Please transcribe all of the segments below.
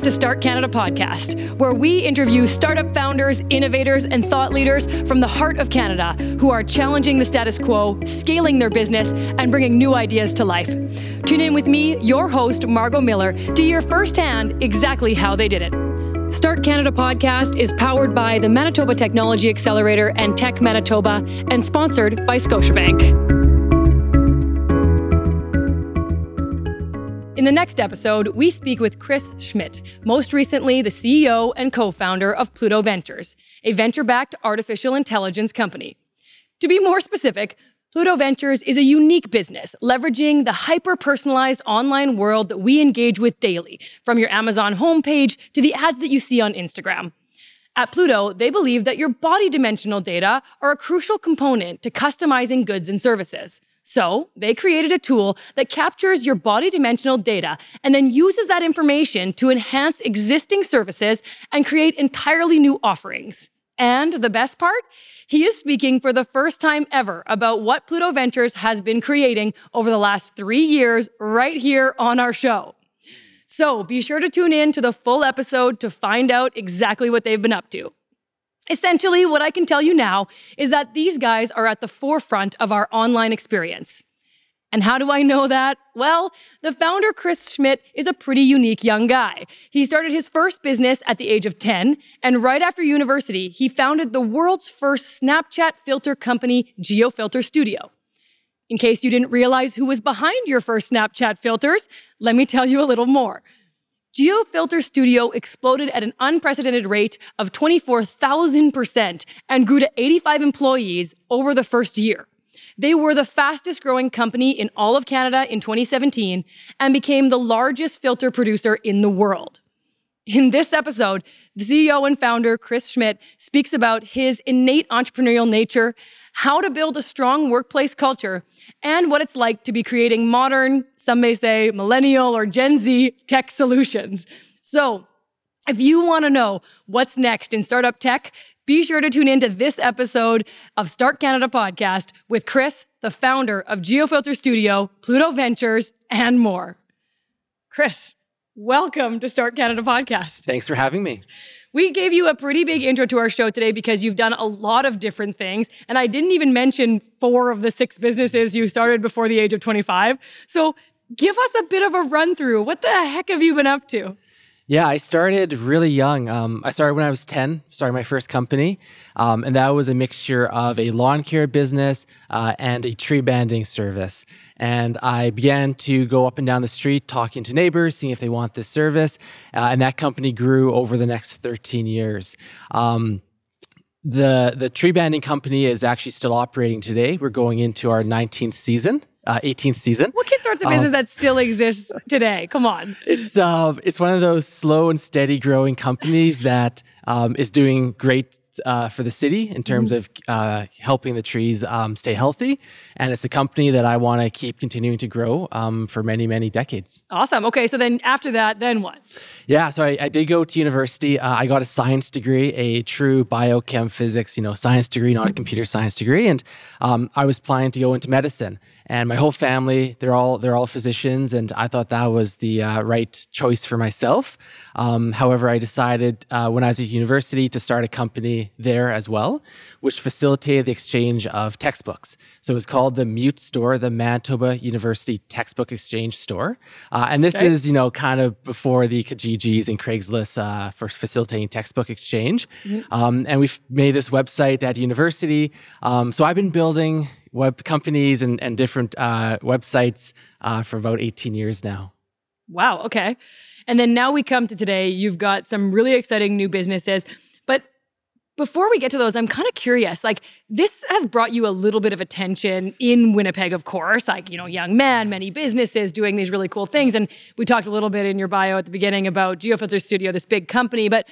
Welcome to Start Canada Podcast, where we interview startup founders, innovators, and thought leaders from the heart of Canada who are challenging the status quo, scaling their business, and bringing new ideas to life. Tune in with me, your host, Margot Miller, to hear firsthand exactly how they did it. Start Canada podcast is powered by the Manitoba Technology Accelerator and Tech Manitoba and sponsored by Scotiabank. In the next episode, we speak with Chris Schmidt, most recently the CEO and co founder of Pluto Ventures, a venture backed artificial intelligence company. To be more specific, Pluto Ventures is a unique business, leveraging the hyper personalized online world that we engage with daily, from your Amazon homepage to the ads that you see on Instagram. At Pluto, they believe that your body dimensional data are a crucial component to customizing goods and services. So they created a tool that captures your body dimensional data and then uses that information to enhance existing services and create entirely new offerings. And the best part? He is speaking for the first time ever about what Pluto Ventures has been creating over the last three years right here on our show. So be sure to tune in to the full episode to find out exactly what they've been up to. Essentially, what I can tell you now is that these guys are at the forefront of our online experience. And how do I know that? Well, the founder, Chris Schmidt, is a pretty unique young guy. He started his first business at the age of 10, and right after university, he founded the world's first Snapchat filter company, GeoFilter Studio. In case you didn't realize who was behind your first Snapchat filters, let me tell you a little more. GeoFilter Studio exploded at an unprecedented rate of 24,000% and grew to 85 employees over the first year. They were the fastest growing company in all of Canada in 2017 and became the largest filter producer in the world. In this episode, the CEO and founder, Chris Schmidt, speaks about his innate entrepreneurial nature, how to build a strong workplace culture, and what it's like to be creating modern, some may say millennial or Gen Z tech solutions. So, if you want to know what's next in startup tech, be sure to tune into this episode of Start Canada podcast with Chris, the founder of GeoFilter Studio, Pluto Ventures, and more. Chris, welcome to Start Canada podcast. Thanks for having me. We gave you a pretty big intro to our show today because you've done a lot of different things. And I didn't even mention four of the six businesses you started before the age of 25. So give us a bit of a run through. What the heck have you been up to? Yeah, I started really young. Um, I started when I was 10, started my first company. Um, and that was a mixture of a lawn care business uh, and a tree banding service. And I began to go up and down the street talking to neighbors, seeing if they want this service. Uh, and that company grew over the next 13 years. Um, the the tree banding company is actually still operating today. We're going into our 19th season uh, 18th season. What kid starts a business um, that still exists today? Come on. It's uh, it's one of those slow and steady growing companies that um, is doing great uh, for the city in terms mm-hmm. of uh, helping the trees um, stay healthy. And it's a company that I want to keep continuing to grow um, for many, many decades. Awesome. Okay. So then after that, then what? Yeah. So I, I did go to university. Uh, I got a science degree, a true biochem physics, you know, science degree, not a computer science degree. And um, I was planning to go into medicine. And my whole family, they're all they're all physicians, and I thought that was the uh, right choice for myself. Um, however, I decided uh, when I was at university to start a company there as well, which facilitated the exchange of textbooks. So it was called the Mute Store, the Manitoba University Textbook Exchange Store. Uh, and this okay. is, you know, kind of before the Kijijis and Craigslist uh, for facilitating textbook exchange. Mm-hmm. Um, and we've made this website at university. Um, so I've been building web companies and, and different uh, websites uh, for about 18 years now. Wow. Okay. And then now we come to today. You've got some really exciting new businesses. Before we get to those, I'm kind of curious. Like, this has brought you a little bit of attention in Winnipeg, of course. Like, you know, young men, many businesses doing these really cool things. And we talked a little bit in your bio at the beginning about GeoFilter Studio, this big company. But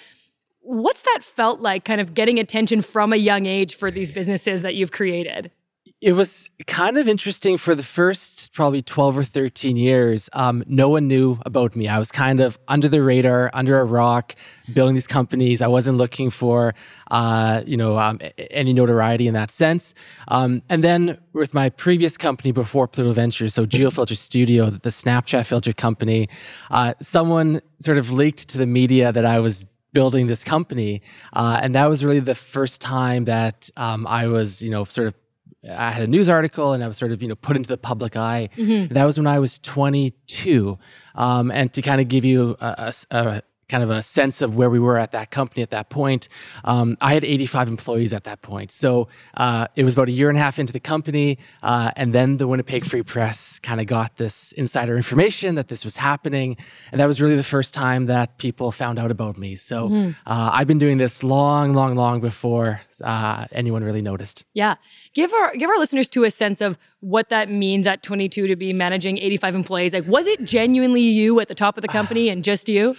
what's that felt like, kind of getting attention from a young age for these businesses that you've created? It was kind of interesting for the first probably 12 or 13 years. Um, no one knew about me. I was kind of under the radar, under a rock, building these companies. I wasn't looking for, uh, you know, um, any notoriety in that sense. Um, and then with my previous company before Pluto Ventures, so GeoFilter Studio, the Snapchat filter company, uh, someone sort of leaked to the media that I was building this company. Uh, and that was really the first time that um, I was, you know, sort of I had a news article and I was sort of, you know, put into the public eye. Mm-hmm. That was when I was 22. Um, and to kind of give you a, a, a, kind of a sense of where we were at that company at that point. Um, I had 85 employees at that point. So uh, it was about a year and a half into the company. Uh, and then the Winnipeg Free Press kind of got this insider information that this was happening. And that was really the first time that people found out about me. So mm-hmm. uh, I've been doing this long, long, long before uh, anyone really noticed. Yeah. Give our, give our listeners to a sense of what that means at 22 to be managing 85 employees. Like, was it genuinely you at the top of the company and just you?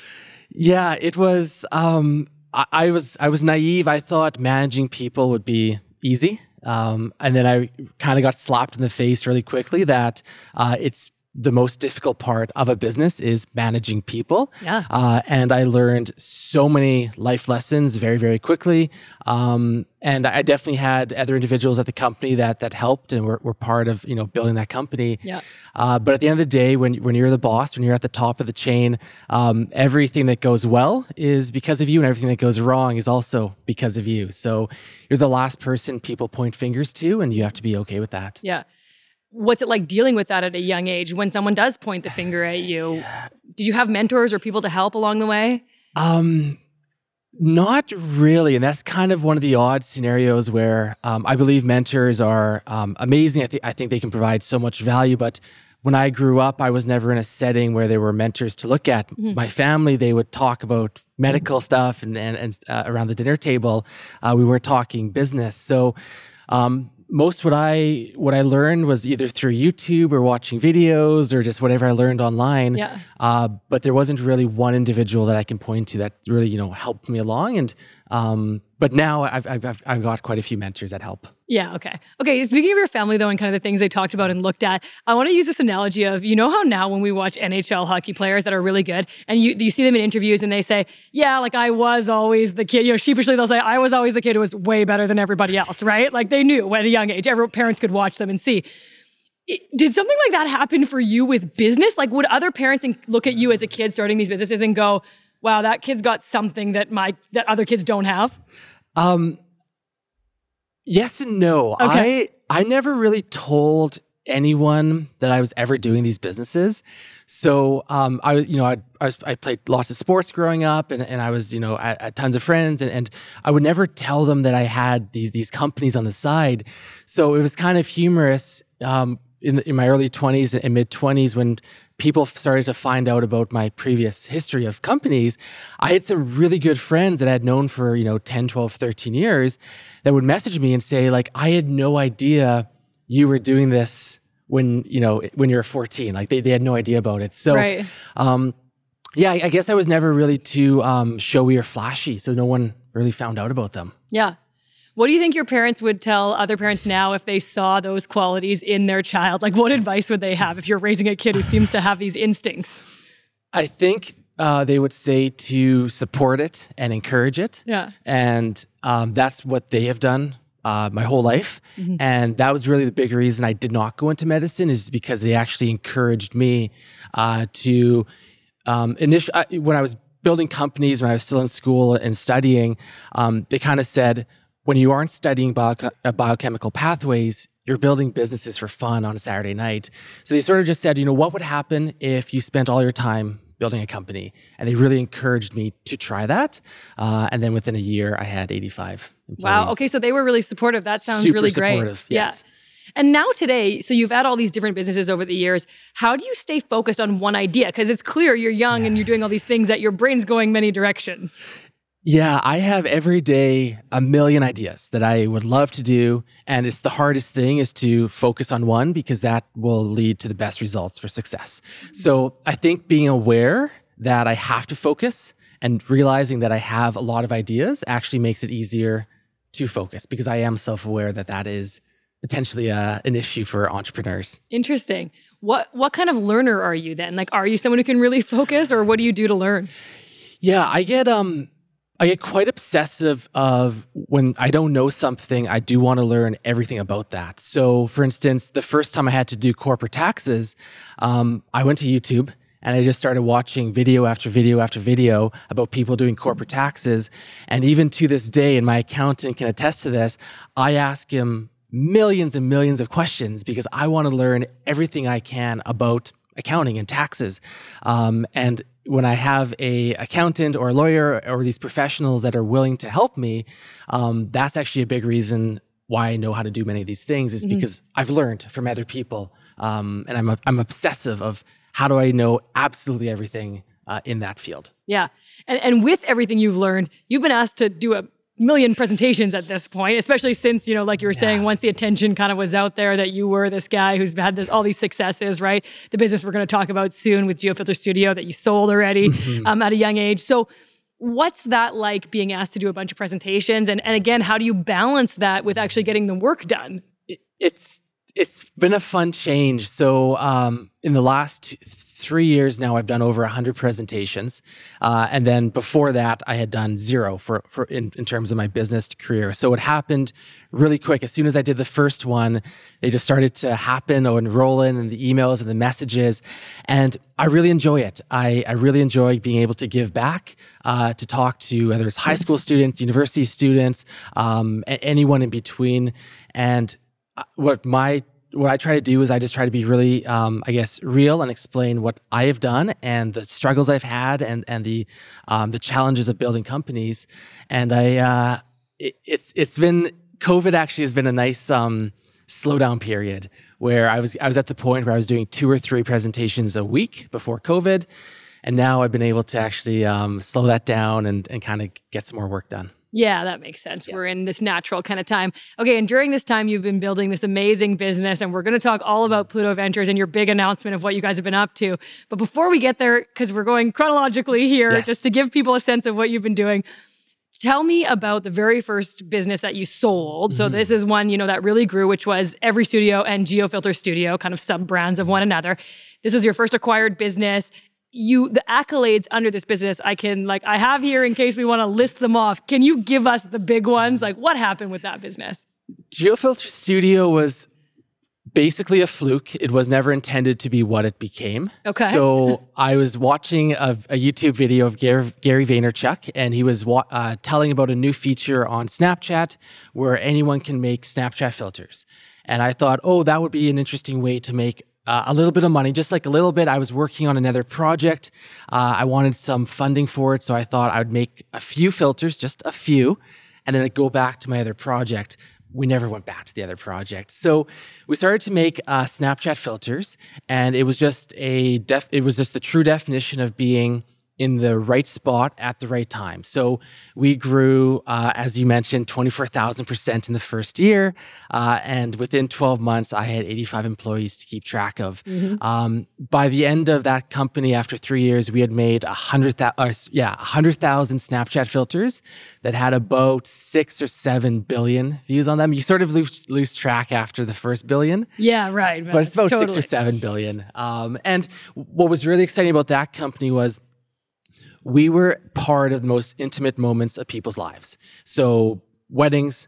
Yeah, it was. Um, I, I, was I was naive. I thought managing people would be easy, um, and then I kind of got slapped in the face really quickly that uh, it's the most difficult part of a business is managing people. Yeah. Uh, and I learned so many life lessons very, very quickly. Um, and I definitely had other individuals at the company that that helped and were, were part of you know building that company. Yeah. Uh, but at the end of the day, when when you're the boss, when you're at the top of the chain, um, everything that goes well is because of you, and everything that goes wrong is also because of you. So you're the last person people point fingers to, and you have to be okay with that. Yeah what's it like dealing with that at a young age when someone does point the finger at you? Did you have mentors or people to help along the way? Um, not really, and that's kind of one of the odd scenarios where um, I believe mentors are um, amazing. I think I think they can provide so much value, but when I grew up, I was never in a setting where there were mentors to look at. Mm-hmm. My family, they would talk about medical stuff, and and, and uh, around the dinner table, uh, we weren't talking business. So. Um, most what I what I learned was either through YouTube or watching videos or just whatever I learned online. Yeah. Uh, but there wasn't really one individual that I can point to that really you know helped me along. And um, but now I've, I've, I've got quite a few mentors that help. Yeah. Okay. Okay. Speaking of your family, though, and kind of the things they talked about and looked at, I want to use this analogy of you know how now when we watch NHL hockey players that are really good, and you you see them in interviews and they say, yeah, like I was always the kid. You know, sheepishly they'll say, I was always the kid who was way better than everybody else, right? Like they knew at a young age. Every parents could watch them and see. did something like that happen for you with business? Like, would other parents look at you as a kid starting these businesses and go, wow, that kid's got something that my that other kids don't have? Um, yes and no. Okay. I I never really told anyone that I was ever doing these businesses. So um, I was, you know, I, I, was, I, played lots of sports growing up, and, and I was, you know, at, at tons of friends, and, and, I would never tell them that I had these these companies on the side. So it was kind of humorous um, in, in my early 20s and mid 20s when people started to find out about my previous history of companies i had some really good friends that i had known for you know 10 12 13 years that would message me and say like i had no idea you were doing this when you know when you're 14 like they, they had no idea about it. So right. um, yeah I, I, guess i was never really too um, showy or flashy so no one really found out about them. Yeah what do you think your parents would tell other parents now if they saw those qualities in their child? Like, what advice would they have if you're raising a kid who seems to have these instincts? I think uh, they would say to support it and encourage it. Yeah. And um, that's what they have done uh, my whole life. Mm-hmm. And that was really the big reason I did not go into medicine is because they actually encouraged me uh, to um, initially, when I was building companies, when I was still in school and studying, um, they kind of said, when you aren't studying bio- uh, biochemical pathways, you're building businesses for fun on a Saturday night. So they sort of just said, you know, what would happen if you spent all your time building a company? And they really encouraged me to try that. Uh, and then within a year, I had 85 employees. Wow. Okay. So they were really supportive. That sounds Super really great. Supportive, yes. Yeah. And now today, so you've had all these different businesses over the years. How do you stay focused on one idea? Because it's clear you're young yeah. and you're doing all these things that your brain's going many directions. Yeah, I have every day a million ideas that I would love to do. And it's the hardest thing is to focus on one because that will lead to the best results for success. So I think being aware that I have to focus and realizing that I have a lot of ideas actually makes it easier to focus because I am self aware that that is potentially uh, an issue for entrepreneurs. Interesting. What what kind of learner are you then? Like, are you someone who can really focus, or what do you do to learn? Yeah, I get um I get quite obsessive of when I don't know something, I do want to learn everything about that. So, for instance, the first time I had to do corporate taxes, um, I went to YouTube and I just started watching video after video after video about people doing corporate taxes. And even to this day, and my accountant can attest to this, I ask him millions and millions of questions because I want to learn everything I can about accounting and taxes. Um, and when I have a accountant or a lawyer or these professionals that are willing to help me, um, that's actually a big reason why I know how to do many of these things is mm-hmm. because I've learned from other people, um, and I'm a, I'm obsessive of how do I know absolutely everything uh, in that field. Yeah, and and with everything you've learned, you've been asked to do a million presentations at this point, especially since, you know, like you were yeah. saying, once the attention kind of was out there that you were this guy who's had this, all these successes, right? The business we're going to talk about soon with GeoFilter Studio that you sold already mm-hmm. um, at a young age. So, what's that like being asked to do a bunch of presentations? And, and again, how do you balance that with actually getting the work done? It, it's it's been a fun change. So um, in the last three years now, I've done over 100 presentations. Uh, and then before that, I had done zero for, for in, in terms of my business career. So it happened really quick. As soon as I did the first one, they just started to happen and roll in and the emails and the messages. And I really enjoy it. I, I really enjoy being able to give back, uh, to talk to whether it's high school students, university students, um, anyone in between. And uh, what my what I try to do is I just try to be really, um, I guess, real and explain what I have done and the struggles I've had and and the um, the challenges of building companies. And I, uh, it, it's it's been COVID actually has been a nice um, slowdown period where I was I was at the point where I was doing two or three presentations a week before COVID, and now I've been able to actually um, slow that down and and kind of get some more work done. Yeah, that makes sense. Yeah. We're in this natural kind of time. Okay, and during this time, you've been building this amazing business, and we're going to talk all about Pluto Ventures and your big announcement of what you guys have been up to. But before we get there, because we're going chronologically here, yes. just to give people a sense of what you've been doing, tell me about the very first business that you sold. Mm-hmm. So this is one, you know, that really grew, which was Every Studio and GeoFilter Studio, kind of sub brands of one another. This was your first acquired business you the accolades under this business i can like i have here in case we want to list them off. Can you give us the big ones? Like what happened with that business? Geofilter studio was basically a fluke. It was never intended to be what it became. Okay. So i was watching a, a youtube video of gary, gary vaynerchuk and he was wa- uh, telling about a new feature on snapchat where anyone can make snapchat filters. And I thought, oh, that would be an interesting way to make uh, a little bit of money, just like a little bit. I was working on another project. Uh, I wanted some funding for it, so I thought I would make a few filters, just a few, and then I'd go back to my other project. We never went back to the other project, so we started to make uh, Snapchat filters, and it was just a def. It was just the true definition of being in the right spot at the right time. So we grew, uh, as you mentioned, 24,000% in the first year. Uh, and within 12 months, I had 85 employees to keep track of. Mm-hmm. Um, by the end of that company, after three years, we had made 100,000 uh, yeah, 100,000 Snapchat filters that had about six or seven billion views on them. You sort of lose, lose track after the first billion. Yeah, right. But it's about totally. six or seven billion. Um, and what was really exciting about that company was we were part of the most intimate moments of people's lives. So, weddings,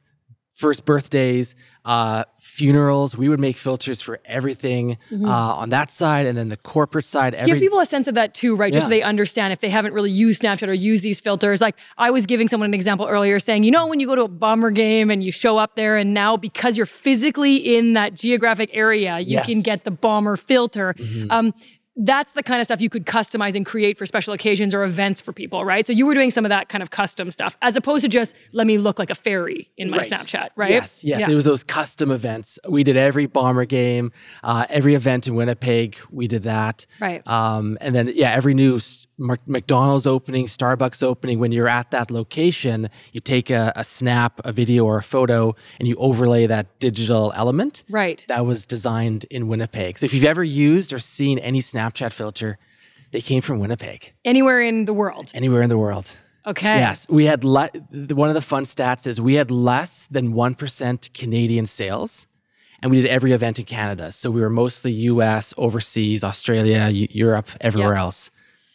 first birthdays, uh, funerals. We would make filters for everything mm-hmm. uh, on that side, and then the corporate side. Every- Give people a sense of that too, right? Just yeah. so they understand if they haven't really used Snapchat or used these filters. Like I was giving someone an example earlier, saying, you know, when you go to a bomber game and you show up there, and now because you're physically in that geographic area, you yes. can get the bomber filter. Mm-hmm. Um, that's the kind of stuff you could customize and create for special occasions or events for people, right? So you were doing some of that kind of custom stuff as opposed to just let me look like a fairy in my right. Snapchat, right? Yes, yes. Yeah. It was those custom events. We did every bomber game, uh, every event in Winnipeg. We did that, right? Um, and then yeah, every new McDonald's opening, Starbucks opening. When you're at that location, you take a, a snap, a video, or a photo, and you overlay that digital element. Right. That was designed in Winnipeg. So if you've ever used or seen any Snapchat filter. They came from Winnipeg. Anywhere in the world. Anywhere in the world. Okay. Yes, we had le- one of the fun stats is we had less than one percent Canadian sales and we did every event in Canada. So we were mostly US, overseas, Australia, Europe, everywhere else.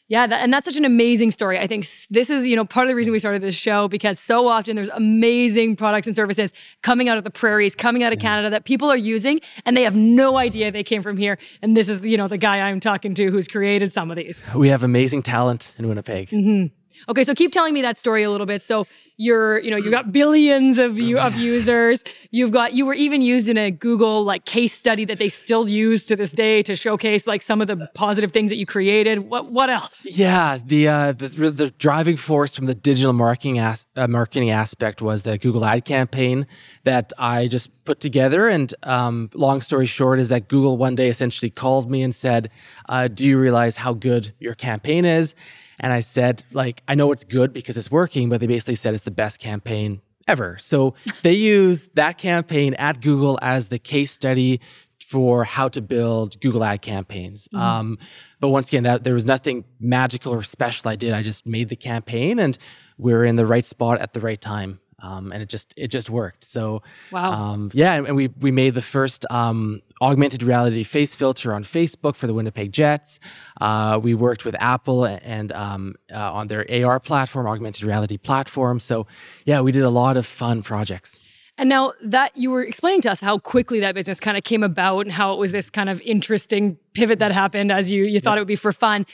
Yeah, that, and that's such an amazing story. I think this is, you know, part of the reason we started this show because so often there's amazing products and services coming out of the prairies, coming out of yeah. Canada that people are using and they have no idea they came from here. And this is, you know, the guy I'm talking to who's created some of these. We have amazing talent in Winnipeg. Mm-hmm. Okay, so keep telling me that story a little bit. So you're, you know, you got billions of you of users. You've got you were even used in a Google like case study that they still use to this day to showcase like some of the positive things that you created. What what else? Yeah, the uh, the, the driving force from the digital marketing as, uh, marketing aspect was the Google ad campaign that I just put together. And um, long story short is that Google one day essentially called me and said, uh, "Do you realize how good your campaign is?" And I said, like, I know it's good because it's working, but they basically said it's the best campaign ever. So they use that campaign at Google as the case study for how to build Google ad campaigns. Mm-hmm. Um, but once again, that there was nothing magical or special I did. I just made the campaign and we are in the right spot at the right time. Um, and it just it just worked. So wow, um, yeah, and, and, we we made the first um, augmented reality face filter on Facebook for the Winnipeg Jets. Uh, we worked with Apple and um, uh, on their AR platform, augmented reality platform. So yeah, we did a lot of fun projects. And now that you were explaining to us how quickly that business kind of came about and how it was this kind of interesting pivot that happened as you you thought yeah. it would be for fun.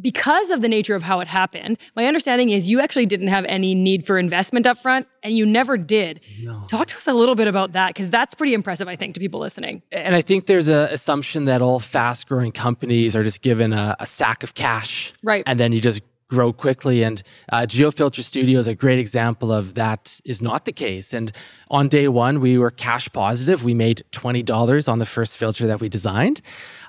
Because of the nature of how it happened, my understanding is you actually didn't have any need for investment up front and you never did. No. Talk to us a little bit about that because that's pretty impressive I think to people listening. And I think there's an assumption that all fast growing companies are just given a, a sack of cash. Right. And then you just grow quickly. And uh, GeoFilter Studio is a great example of that is not the case. And on day one, we were cash positive. We made $20 on the first filter that we designed.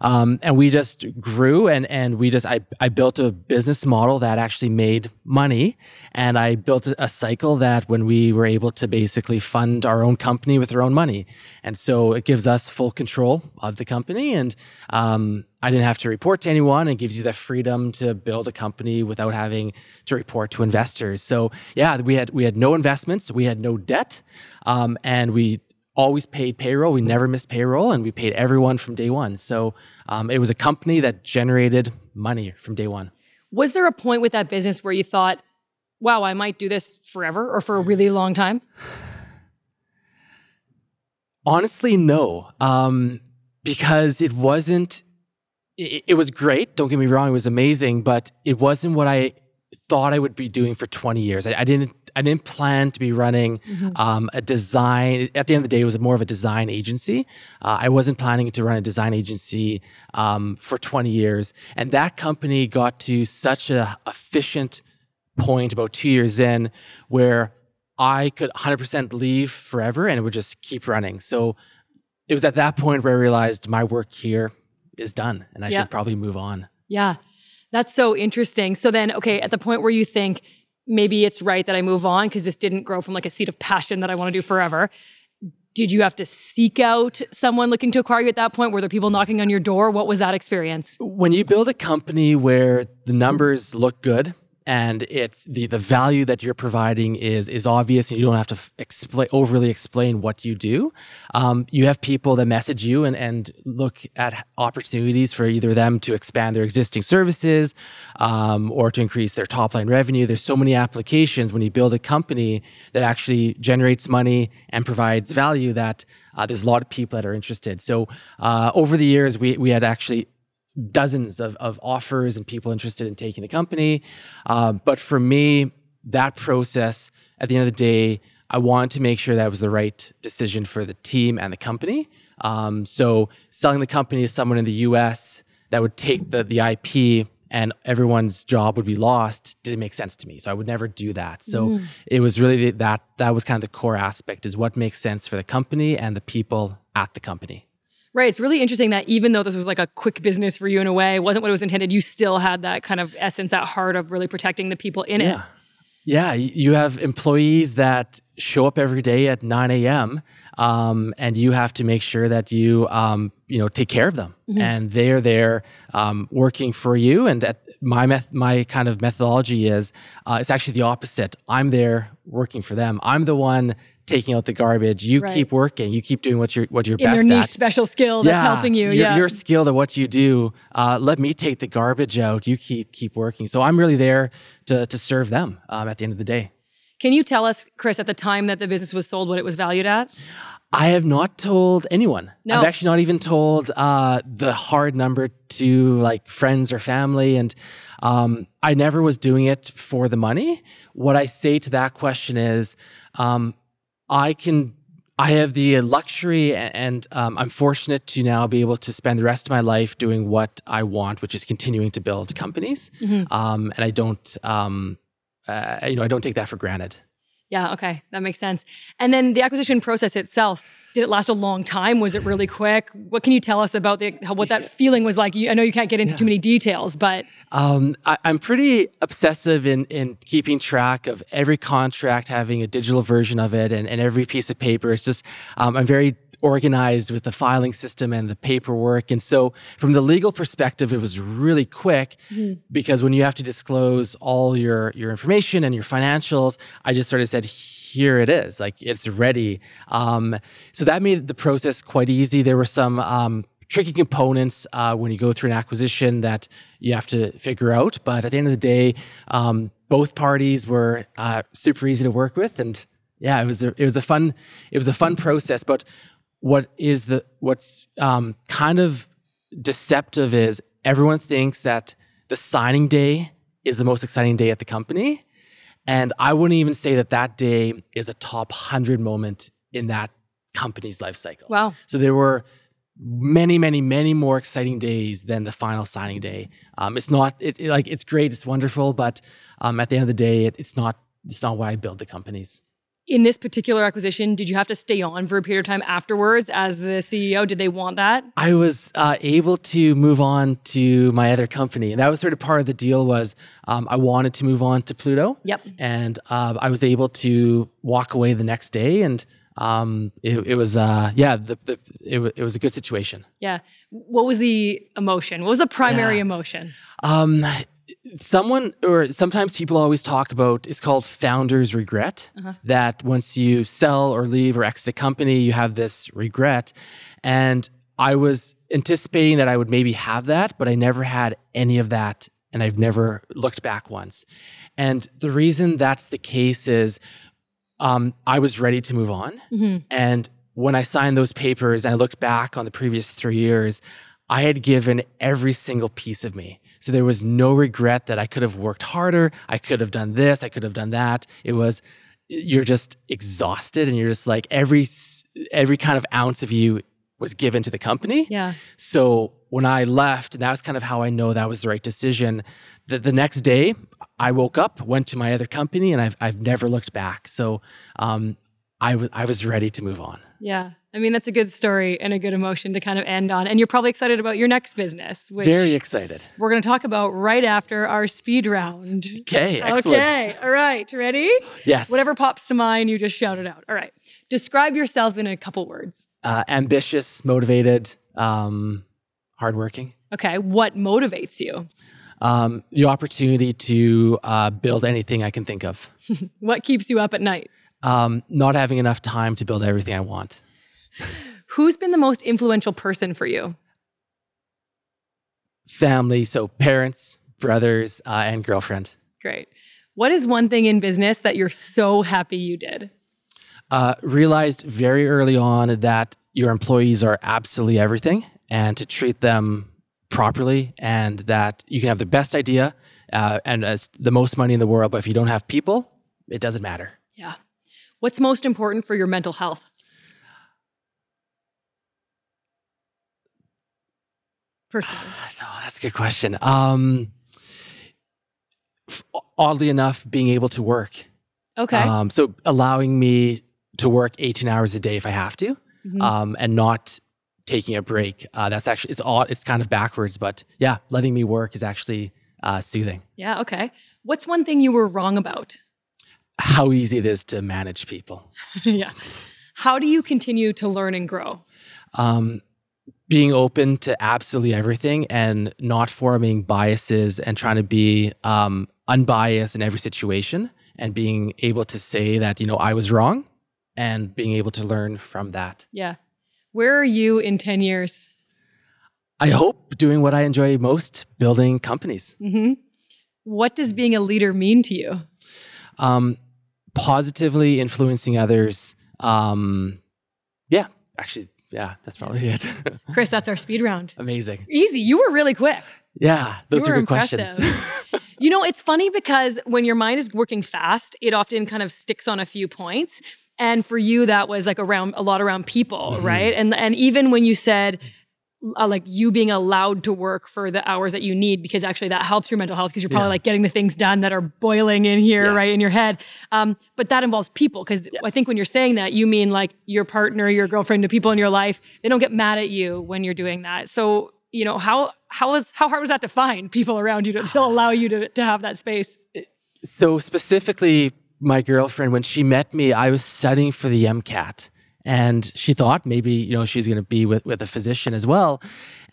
Um, and we just grew and, and we just, I, I built a business model that actually made money. And I built a cycle that when we were able to basically fund our own company with our own money. And so it gives us full control of the company. And um, I didn't have to report to anyone. It gives you the freedom to build a company without having to report to investors. So yeah, we had we had no investments, we had no debt, um, and we always paid payroll. We never missed payroll, and we paid everyone from day one. So um, it was a company that generated money from day one. Was there a point with that business where you thought, "Wow, I might do this forever or for a really long time"? Honestly, no, um, because it wasn't it, it was great. Don't get me wrong; it was amazing, but it wasn't what I thought I would be doing for 20 years. I, I didn't I didn't plan to be running mm-hmm. um, a design. At the end of the day, it was more of a design agency. Uh, I wasn't planning to run a design agency um, for 20 years, and that company got to such a efficient point about two years in where I could 100% leave forever and it would just keep running. So it was at that point where I realized my work here is done and I yeah. should probably move on. Yeah. That's so interesting. So then, okay, at the point where you think maybe it's right that I move on because this didn't grow from like a seed of passion that I want to do forever. Did you have to seek out someone looking to acquire you at that point? Were there people knocking on your door? What was that experience? When you build a company where the numbers look good, and it's the the value that you're providing is is obvious and you don't have to explain overly explain what you do. Um, you have people that message you and and look at opportunities for either them to expand their existing services um, or to increase their top line revenue. There's so many applications when you build a company that actually generates money and provides value that uh, there's a lot of people that are interested. So uh, over the years we we had actually dozens of, of offers and people interested in taking the company. Um, but for me, that process, at the end of the day, I wanted to make sure that was the right decision for the team and the company. Um, so selling the company to someone in the US that would take the, the IP and everyone's job would be lost didn't make sense to me. So I would never do that. So mm. it was really that that was kind of the core aspect is what makes sense for the company and the people at the company. Right. It's really interesting that even though this was like a quick business for you in a way, it wasn't what it was intended, you still had that kind of essence at heart of really protecting the people in yeah. it. Yeah. You have employees that show up every day at 9 a.m. Um, and you have to make sure that you, um, you know, take care of them mm-hmm. and they're there um, working for you. And at my meth- my kind of methodology is uh, it's actually the opposite. I'm there working for them. I'm the one taking out the garbage. You Right. keep working. You keep doing what you're what you're In best niche at. special skill that's helping you. You're, yeah. you're skilled at what you do. Uh, let me take the garbage out. You keep keep working. So I'm really there to to serve them um, at the end of the day. Can you tell us, Chris, at the time that the business was sold, what it was valued at? I have not told anyone. No. I've actually not even told uh, the hard number to like friends or family, and um, I never was doing it for the money. What I say to that question is, um, I can. I have the luxury, and um, I'm fortunate to now be able to spend the rest of my life doing what I want, which is continuing to build companies. Um, and I don't, um, uh, you know, I don't take that for granted. Yeah, okay. That makes sense. And then the acquisition process itself, did it last a long time? Was it really quick? What can you tell us about the, how, what that feeling was like? You, I know you can't get into too many details, but Um, I, I'm pretty obsessive in, in keeping track of every contract, having a digital version of it, and, and every piece of paper. It's just, um, I'm very organized with the filing system and the paperwork. And so, from the legal perspective, it was really quick because when you have to disclose all your, your information and your financials, I just sort of said, here it is, like it's ready. Um, so that made the process quite easy. There were some um, tricky components uh, when you go through an acquisition that you have to figure out. But at the end of the day, um, both parties were uh, super easy to work with, and yeah, it was a, it was a fun it was a fun process. But what is the what's um, kind of deceptive is everyone thinks that the signing day is the most exciting day at the company. And I wouldn't even say that that day is a top 100 moment in that company's life cycle. wow. So there were many, many, many more exciting days than the final signing day. Um, it's not it's it, like it's great, it's wonderful, but um, at the end of the day, it, it's not it's not why I build the companies. In this particular acquisition, did you have to stay on for a period of time afterwards as the CEO? Did they want that? I was uh, able to move on to my other company, and that was sort of part of the deal. Was um, I wanted to move on to Pluto, Yep. and uh, I was able to walk away the next day, and um, it, it was uh, yeah, the, the, it, it was a good situation. Yeah. What was the emotion? What was the primary emotion? Um, someone or sometimes people always talk about it's called founder's regret that once you sell or leave or exit a company, you have this regret. And I was anticipating that I would maybe have that, but I never had any of that. And I've never looked back once. And the reason that's the case is um, I was ready to move on. And when I signed those papers and I looked back on the previous three years, I had given every single piece of me. So there was no regret that I could have worked harder. I could have done this. I could have done that. It was, you're just exhausted and you're just like every, every kind of ounce of you was given to the company. Yeah. So when I left, that was kind of how I know that was the right decision. The, the next day, I woke up, went to my other company, and I've, I've never looked back. So um, I was I was ready to move on. Yeah. I mean, that's a good story and a good emotion to kind of end on. And you're probably excited about your next business, which Very excited. we're going to talk about right after our speed round. Okay, excellent. Okay. All right. Ready? Yes. Whatever pops to mind, you just shout it out. All right. Describe yourself in a couple words. Uh, ambitious, motivated, um, hardworking. Okay. What motivates you? Um, the opportunity to uh, build anything I can think of. What keeps you up at night? Um, not having enough time to build everything I want. Who's been the most influential person for you? Family, so parents, brothers, uh, and girlfriend. Great. What is one thing in business that you're so happy you did? uh, realized very early on that your employees are absolutely everything and to treat them properly and that you can have the best idea uh, and as the most money in the world but if you don't have people it doesn't matter Yeah. What's most important for your mental health? Personally. oh, that's a good question um, oddly enough being able to work Okay. um, so allowing me to work 18 hours a day if i have to Mhm. um, and not taking a break uh, that's actually it's odd it's kind of backwards but yeah letting me work is actually uh, soothing yeah. Okay. What's one thing you were wrong about? How easy it is to manage people. yeah. How do you continue to learn and grow? Um, being open to absolutely everything and not forming biases and trying to be um, unbiased in every situation and being able to say that, you know, I was wrong and being able to learn from that. Yeah. Where are you in 10 years? I hope doing what I enjoy most, building companies. Mm-hmm. What does being a leader mean to you? Um, positively influencing others. Um, yeah, actually, yeah, that's probably it. Chris, that's our speed round. Amazing. Easy. You were really quick. Yeah, those are good impressive. questions. you know, it's funny because when your mind is working fast, it often kind of sticks on a few points. And for you, that was like around a lot around people, Mm-hmm. right? And and even when you said uh, like you being allowed to work for the hours that you need because actually that helps your mental health because you're probably Yeah. like getting the things done that are boiling in here Yes. right in your head um, but that involves people because i think when you're saying that you mean like your partner your girlfriend the people in your life they don't get mad at you when you're doing that so you know how how was how hard was that to find people around you to, to allow you to, to have that space so specifically, my girlfriend, when she met me, I was studying for the MCAT. And she thought maybe, you know, she's going to be with, with a physician as well.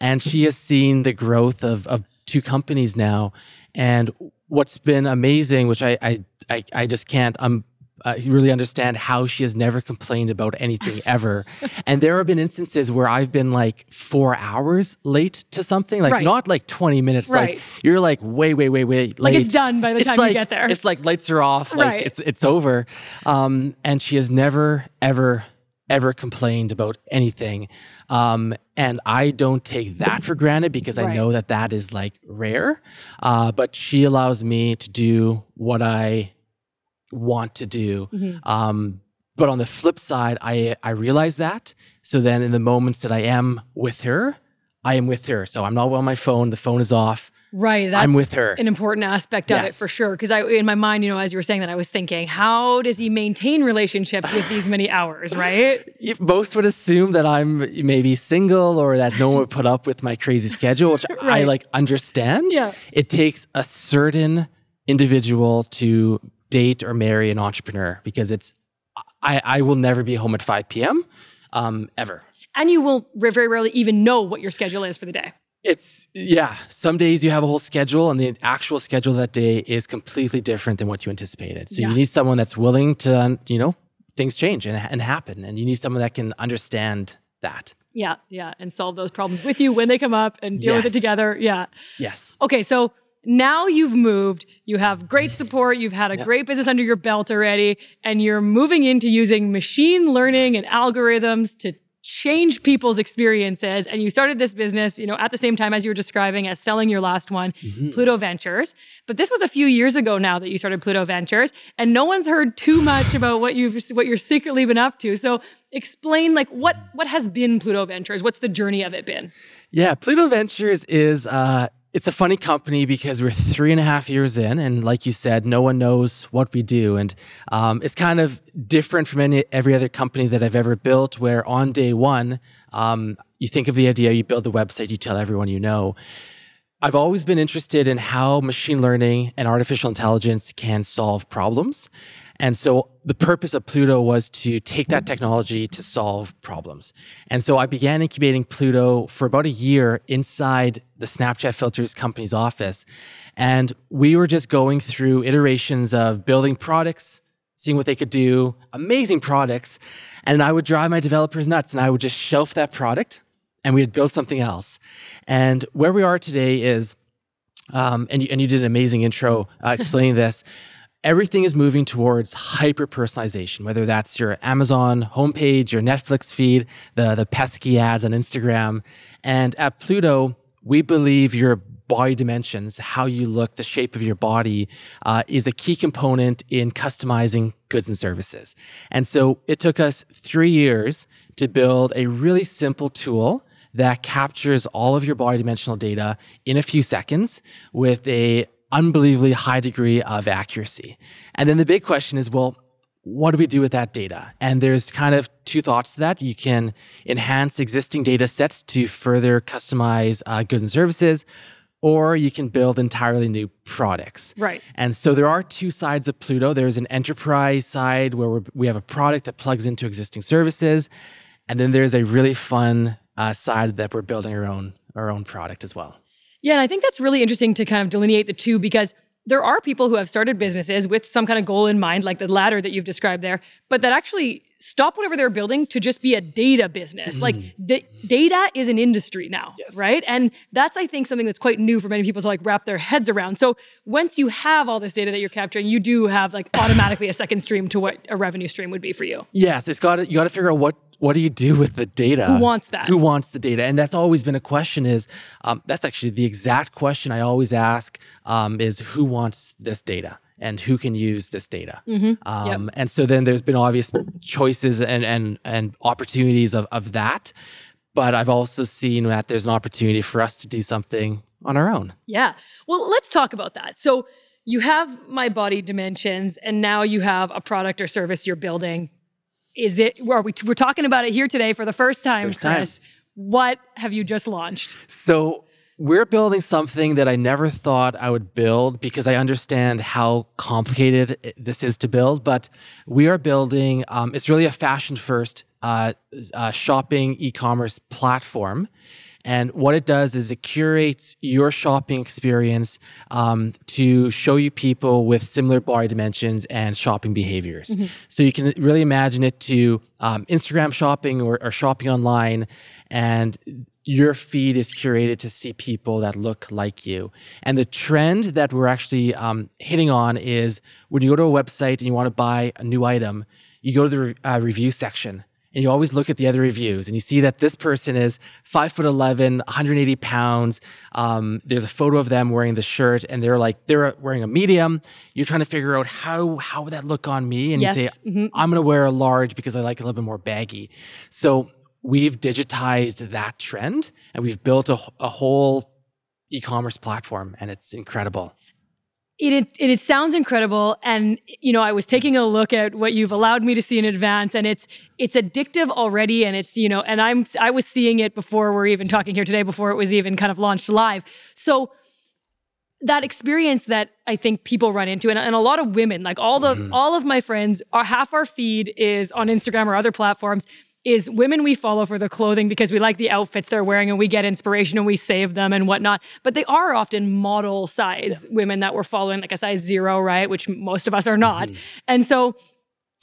And she has seen the growth of, of two companies now. And what's been amazing, which I, I, I, I just can't um, uh, really understand how she has never complained about anything ever. and there have been instances where I've been like four hours late to something, like Right. not like 20 minutes. Right. Like you're like way, way, way, way late. Like, it's done by the It's time you get there. It's like lights are off, like Right. it's it's over. Um, and she has never, ever, ever complained about anything. Um, and I don't take that for granted because Right. I know that that is like rare. Uh, but she allows me to do what I want to do. Mm-hmm. Um, but on the flip side, I I realize that. So then, in the moments that I am with her, I am with her. So I'm not on my phone. The phone is off. Right that's I'm with her. an important aspect of it for sure because i in my mind you know as you were saying that i was thinking how does he maintain relationships with these many hours right most would assume that I'm maybe single or that no one would put up with my crazy schedule, which I like understand. Yeah. It takes a certain individual to date or marry an entrepreneur because it's I, I will never be home at 5 p.m. Um, ever. and you will very rarely even know what your schedule is for the day It's yeah. Some days you have a whole schedule, and the actual schedule that day is completely different than what you anticipated. So Yeah. you need someone that's willing to, you know, things change and, and happen, and you need someone that can understand that. Yeah, yeah, and solve those problems with you when they come up and deal with it together. Yeah. Yes. Okay, so now you've moved, you have great support, you've had a great business under your belt already, and you're moving into using machine learning and algorithms to change people's experiences and you started this business you know at the same time as you were describing as selling your last one pluto ventures. But this was a few years ago now that you started pluto ventures and no one's heard too much about what you've what you're secretly been up to. So explain like what what has been pluto ventures? What's the journey of it been? Yeah, Pluto Ventures is uh, it's a funny company because we're three and a half years in, and like you said, no one knows what we do, and um, it's kind of different from any every other company that I've ever built. Where on day one, um, you think of the idea, you build the website, you tell everyone you know. I've always been interested in how machine learning and artificial intelligence can solve problems. And so the purpose of Pluto was to take that technology to solve problems. And so I began incubating Pluto for about a year inside the Snapchat Filters company's office. And we were just going through iterations of building products, seeing what they could do, amazing products. And I would drive my developers nuts and I would just shelf that product and we'd build something else. And where we are today is, um, and, you, and you did an amazing intro uh, explaining this. Everything is moving towards hyper personalization, whether that's your Amazon homepage, your Netflix feed, the, the pesky ads on Instagram. And at Pluto, we believe your body dimensions, how you look, the shape of your body, uh, is a key component in customizing goods and services. And so it took us three years to build a really simple tool that captures all of your body dimensional data in a few seconds with a unbelievably high degree of accuracy. And then the big question is, well, what do we do with that data? And there's kind of two thoughts to that. You can enhance existing data sets to further customize uh, goods and services, or you can build entirely new products. Right. And so there are two sides of Pluto. There's an enterprise side where we're, we have a product that plugs into existing services, and then there's a really fun uh, side that we're building our own our own product as well. Yeah, and I think that's really interesting to kind of delineate the two because there are people who have started businesses with some kind of goal in mind, like the ladder that you've described there, but that actually stop whatever they're building to just be a data business. Mm. Like the data is an industry now, yes. right? And that's I think something that's quite new for many people to like wrap their heads around. So once you have all this data that you're capturing, you do have like automatically a second stream to what a revenue stream would be for you. Yes, it's got to, you got to figure out what what do you do with the data? Who wants that? Who wants the data? And that's always been a question. Is um, that's actually the exact question I always ask: um, is who wants this data? and who can use this data. Mm-hmm. Um, yep. And so then there's been obvious choices and and and opportunities of of that. But I've also seen that there's an opportunity for us to do something on our own. Yeah. Well, let's talk about that. So you have my body dimensions, and now you have a product or service you're building. Is it? Are we? We're talking about it here today for the first time, first Chris. Time. What have you just launched? So we're building something that I never thought I would build because I understand how complicated this is to build. But we are building, um, it's really a fashion first uh, uh, shopping e commerce platform. And what it does is it curates your shopping experience um, to show you people with similar body dimensions and shopping behaviors. Mm-hmm. So you can really imagine it to um, Instagram shopping or, or shopping online. And your feed is curated to see people that look like you. And the trend that we're actually um, hitting on is when you go to a website and you want to buy a new item, you go to the re- uh, review section and you always look at the other reviews and you see that this person is five foot 11 180 pounds um, there's a photo of them wearing the shirt and they're like they're wearing a medium you're trying to figure out how how would that look on me and yes. you say mm-hmm. i'm going to wear a large because i like a little bit more baggy so we've digitized that trend and we've built a, a whole e-commerce platform and it's incredible it, it, it sounds incredible. And you know i was taking a look at what you've allowed me to see in advance and it's it's addictive already and it's you know and i'm i was seeing it before we're even talking here today before it was even kind of launched live. So that experience that I think people run into, and, and a lot of women, like all the mm-hmm. all of my friends, are half our feed is on Instagram or other platforms is women we follow for the clothing because we like the outfits they're wearing and we get inspiration and we save them and whatnot. But they are often model size yeah. women that we're following, like a size zero, right? Which most of us are not. Mm-hmm. And so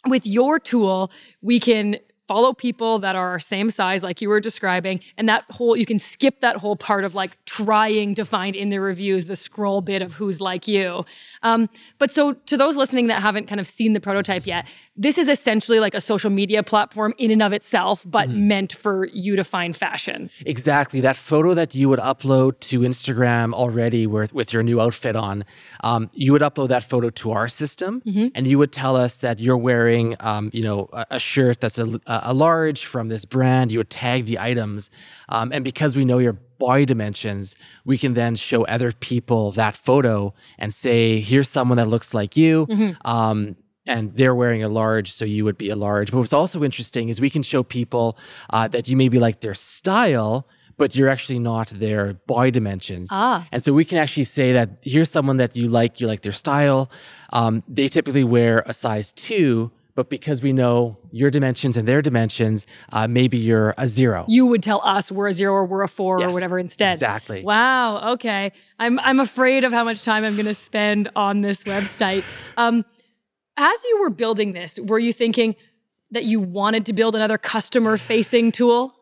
with your tool, we can follow people that are our same size, like you were describing. And that whole, you can skip that whole part of like trying to find in the reviews the scroll bit of who's like you. Um, but so to those listening that haven't kind of seen the prototype yet, this is essentially like a social media platform in and of itself, but mm-hmm. meant for you to find fashion. Exactly. That photo that you would upload to Instagram already with, with your new outfit on, um, you would upload that photo to our system mm-hmm. and you would tell us that you're wearing, um, you know, a, a, shirt that's a, a large from this brand. You would tag the items. Um, and because we know your body dimensions, we can then show other people that photo and say, here's someone that looks like you. Mm-hmm. Um, and they're wearing a large, so you would be a large. But what's also interesting is we can show people uh, that you maybe like their style, but you're actually not their body dimensions. Ah. And so we can actually say that here's someone that you like, you like their style. Um, they typically wear a size two, but because we know your dimensions and their dimensions, uh, maybe you're a zero. You would tell us we're a zero or we're a four yes, or whatever instead. Exactly. Wow. Okay. I'm I'm afraid of how much time I'm going to spend on this website. Um, as you were building this, were you thinking that you wanted to build another customer facing tool?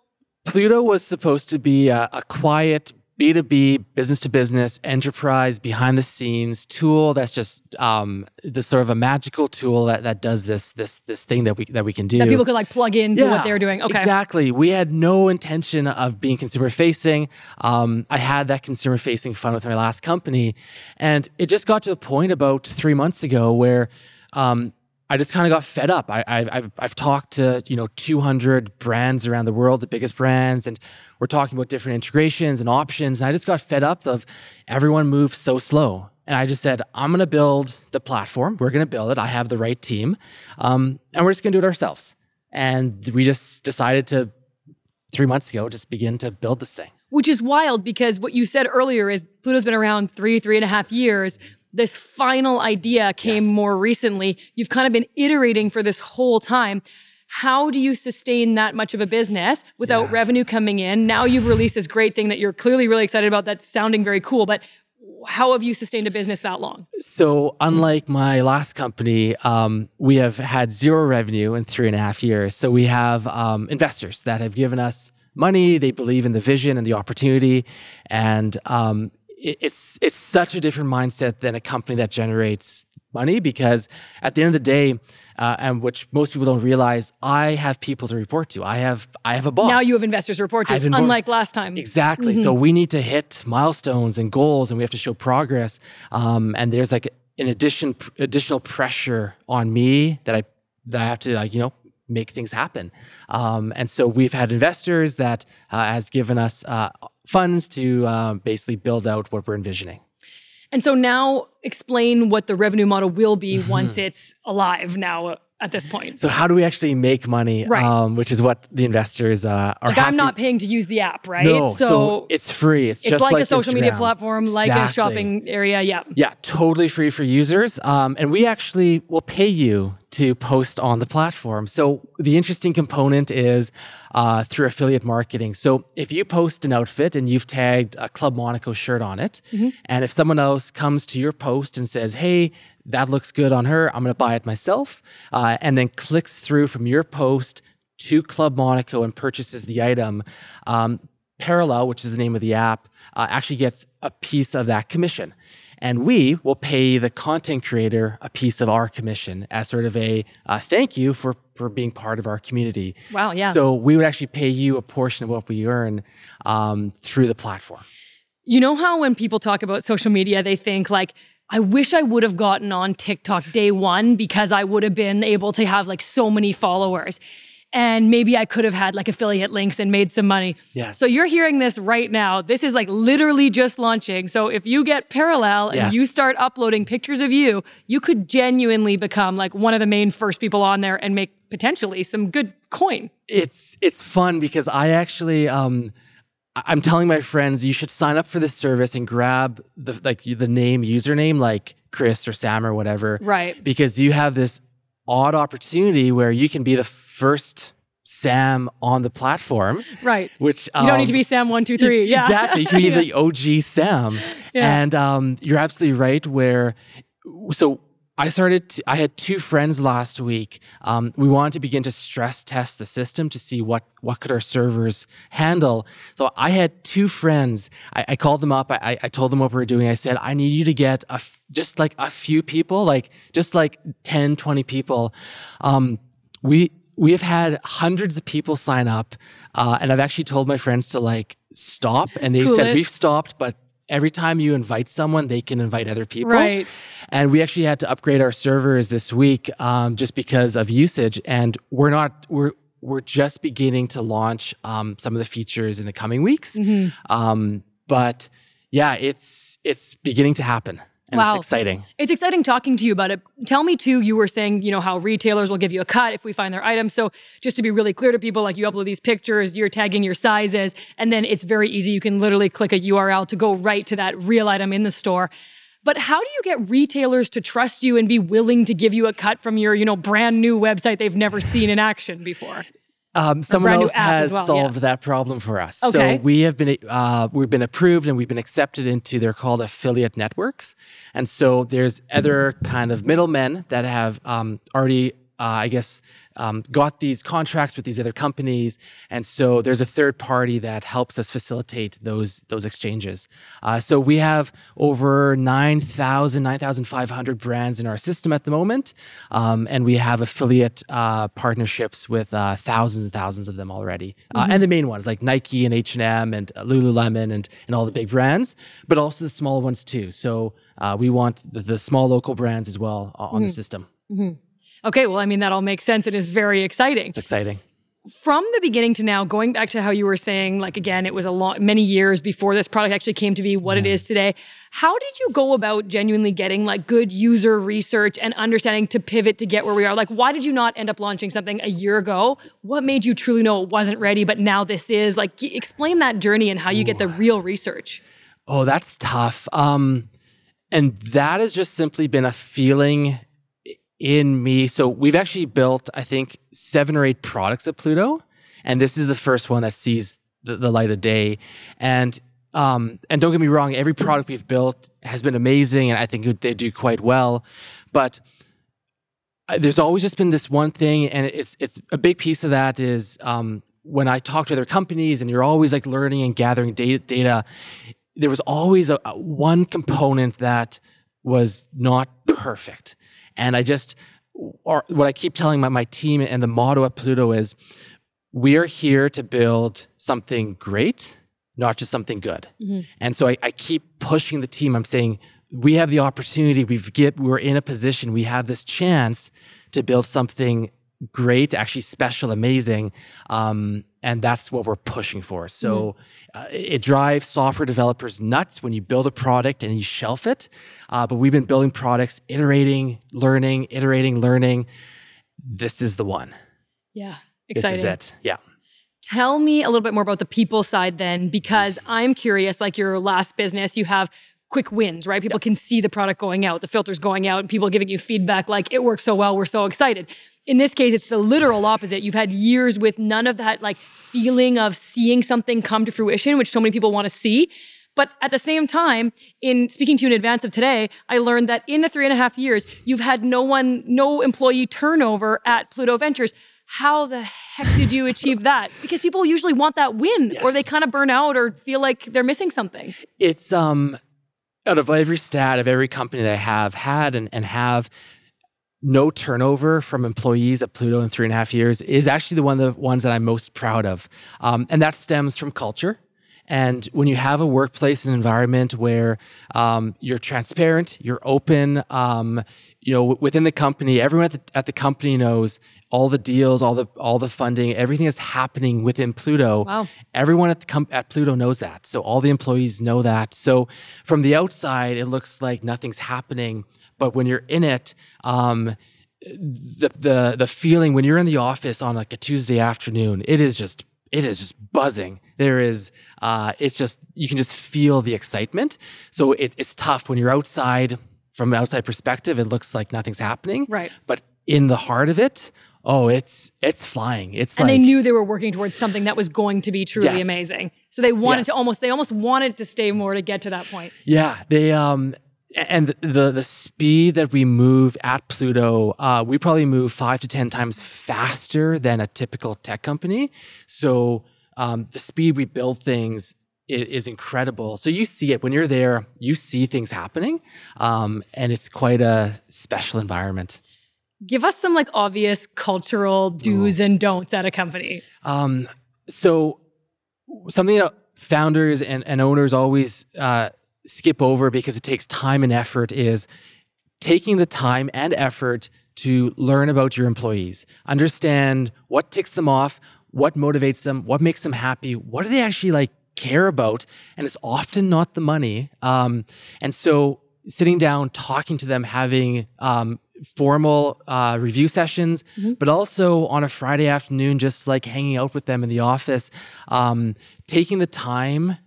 Pluto was supposed to be a, a quiet B2B, business to business, enterprise, behind the scenes tool that's just um, the sort of a magical tool that, that does this this this thing that we that we can do. That people could like plug into yeah, what they're doing. Okay. Exactly. We had no intention of being consumer facing. Um, I had that consumer facing fun with my last company. And it just got to a point about three months ago where um, I just kind of got fed up. I, have I've talked to you know 200 brands around the world, the biggest brands, and we're talking about different integrations and options. And I just got fed up of everyone moves so slow. And I just said, I'm going to build the platform. We're going to build it. I have the right team, um, and we're just going to do it ourselves. And we just decided to three months ago just begin to build this thing. Which is wild because what you said earlier is Pluto's been around three, three and a half years this final idea came yes. more recently. You've kind of been iterating for this whole time. How do you sustain that much of a business without yeah. revenue coming in? Now you've released this great thing that you're clearly really excited about that's sounding very cool, but how have you sustained a business that long? So, unlike my last company, um, we have had zero revenue in three and a half years. So, we have um, investors that have given us money. They believe in the vision and the opportunity, and um, it's it's such a different mindset than a company that generates money because at the end of the day, uh, and which most people don't realize, I have people to report to. I have I have a boss. Now you have investors to report to, unlike last time. Exactly. Mm-hmm. So we need to hit milestones and goals, and we have to show progress. Um, and there's like an addition additional pressure on me that I that I have to like you know make things happen. Um, and so we've had investors that uh, has given us uh, funds to uh, basically build out what we're envisioning. And so now explain what the revenue model will be once it's alive now at this point. So how do we actually make money? Right. Um, which is what the investors uh, are. Like happy. I'm not paying to use the app, right? No, so, so it's free. It's, it's just like, like a social Instagram. media platform, exactly. like a shopping area. Yeah. Yeah, totally free for users. Um, and we actually will pay you to post on the platform. So the interesting component is uh, through affiliate marketing. So if you post an outfit and you've tagged a Club Monaco shirt on it, mm-hmm. and if someone else comes to your post and says, "Hey, that looks good on her. I'm going to buy it myself. Uh, and then clicks through from your post to Club Monaco and purchases the item. Um, Parallel, which is the name of the app, uh, actually gets a piece of that commission. And we will pay the content creator a piece of our commission as sort of a uh, thank you for, for being part of our community. Wow, yeah. So we would actually pay you a portion of what we earn um, through the platform. You know how when people talk about social media, they think like, I wish I would have gotten on TikTok day one because I would have been able to have like so many followers. And maybe I could have had like affiliate links and made some money. Yes. So you're hearing this right now. This is like literally just launching. So if you get parallel and yes. you start uploading pictures of you, you could genuinely become like one of the main first people on there and make potentially some good coin. It's it's fun because I actually um I'm telling my friends you should sign up for this service and grab the like the name username like Chris or Sam or whatever. Right. Because you have this odd opportunity where you can be the first Sam on the platform. Right. Which um, you don't need to be um, Sam one two three. yeah. Exactly. You can be the OG Sam. Yeah. And um, you're absolutely right. Where so I started, to, I had two friends last week. Um, we wanted to begin to stress test the system to see what, what could our servers handle. So I had two friends. I, I called them up. I, I told them what we were doing. I said, I need you to get a, just like a few people, like just like 10, 20 people. Um, we, we have had hundreds of people sign up. Uh, and I've actually told my friends to like stop. And they cool said, it. we've stopped, but every time you invite someone, they can invite other people. Right. And we actually had to upgrade our servers this week um, just because of usage. And we're not we're we're just beginning to launch um, some of the features in the coming weeks. Mm-hmm. Um, but yeah, it's it's beginning to happen. And wow. it's exciting. It's exciting talking to you about it. Tell me too, you were saying, you know, how retailers will give you a cut if we find their items. So just to be really clear to people, like you upload these pictures, you're tagging your sizes, and then it's very easy. You can literally click a URL to go right to that real item in the store. But how do you get retailers to trust you and be willing to give you a cut from your, you know, brand new website they've never seen in action before? Um, someone else has well, solved yeah. that problem for us. Okay. So we have been uh, we've been approved and we've been accepted into they're called affiliate networks. And so there's other kind of middlemen that have um, already uh, I guess, um, got these contracts with these other companies, and so there's a third party that helps us facilitate those those exchanges. Uh, so we have over 9,000, 9,500 brands in our system at the moment, um, and we have affiliate uh, partnerships with uh, thousands and thousands of them already, uh, mm-hmm. and the main ones like Nike and H and M and Lululemon and and all the big brands, but also the small ones too. So uh, we want the, the, small local brands as well on mm-hmm. the system. Mm-hmm. Okay, well, I mean, that all makes sense. and is very exciting. It's exciting. From the beginning to now, going back to how you were saying, like again, it was a long, many years before this product actually came to be what yeah. it is today. How did you go about genuinely getting like good user research and understanding to pivot to get where we are? Like, why did you not end up launching something a year ago? What made you truly know it wasn't ready, but now this is? Like, explain that journey and how you Ooh. get the real research. Oh, that's tough. Um, and that has just simply been a feeling in me. So we've actually built, I think, seven or eight products at Pluto. And this is the first one that sees the, the light of day. And um, and don't get me wrong, every product we've built has been amazing, and I think they do quite well. But there's always just been this one thing, and it's it's a big piece of that is um, when I talk to other companies, and you're always like learning and gathering data. data there was always a, a one component that was not perfect, and I just or what I keep telling my, my team and the motto at Pluto is we are here to build something great, not just something good. Mm-hmm. And so I, I, keep pushing the team. I'm saying we have the opportunity. We've get we're in a position. We have this chance to build something great, actually special, amazing. Um, and that's what we're pushing for. So mm-hmm. uh, it drives software developers nuts when you build a product and you shelf it. Uh, but we've been building products, iterating, learning, iterating, learning. This is the one. Yeah, exciting. This is it. Yeah. Tell me a little bit more about the people side then, because I'm curious. Like your last business, you have quick wins, right? People can see the product going out, the filters going out, and people giving you feedback like it works so well, we're so excited. In this case, it's the literal opposite. You've had years with none of that like feeling of seeing something come to fruition, which so many people want to see. But at the same time, in speaking to you in advance of today, I learned that in the three and a half years, you've had no one, no employee turnover at Pluto Ventures. How the heck did you achieve that? Because people usually want that win, yes. or they kind of burn out or feel like they're missing something. It's um out of every stat of every company that I have had and, and have, no turnover from employees at Pluto in three and a half years is actually the one of the ones that I'm most proud of. Um, and that stems from culture. And when you have a workplace and environment where um, you're transparent, you're open, um, you know, within the company, everyone at the, at the company knows all the deals, all the all the funding, everything that's happening within Pluto. Wow. Everyone at com- at Pluto knows that. So all the employees know that. So from the outside, it looks like nothing's happening, but when you're in it, um, the the the feeling when you're in the office on like a Tuesday afternoon, it is just it is just buzzing. There is, uh, it's just you can just feel the excitement. So it, it's tough when you're outside from an outside perspective, it looks like nothing's happening. Right. But in the heart of it, oh, it's it's flying. It's and like, they knew they were working towards something that was going to be truly yes. amazing. So they wanted yes. to almost they almost wanted to stay more to get to that point. Yeah, they um and the the speed that we move at Pluto, uh, we probably move five to ten times faster than a typical tech company. So um, the speed we build things is, is, incredible. So you see it when you're there. You see things happening, um, and it's quite a special environment. Give us some like obvious cultural do's and don'ts at a company. Um, so something that founders and, and owners always uh, skip over because it takes time and effort is taking the time and effort to learn about your employees, understand what ticks them off, what motivates them, what makes them happy, what do they actually like care about, and it's often not the money. Um, and so sitting down, talking to them, having um, formal uh, review sessions, mm-hmm. but also on a Friday afternoon, just like hanging out with them in the office, um, taking the time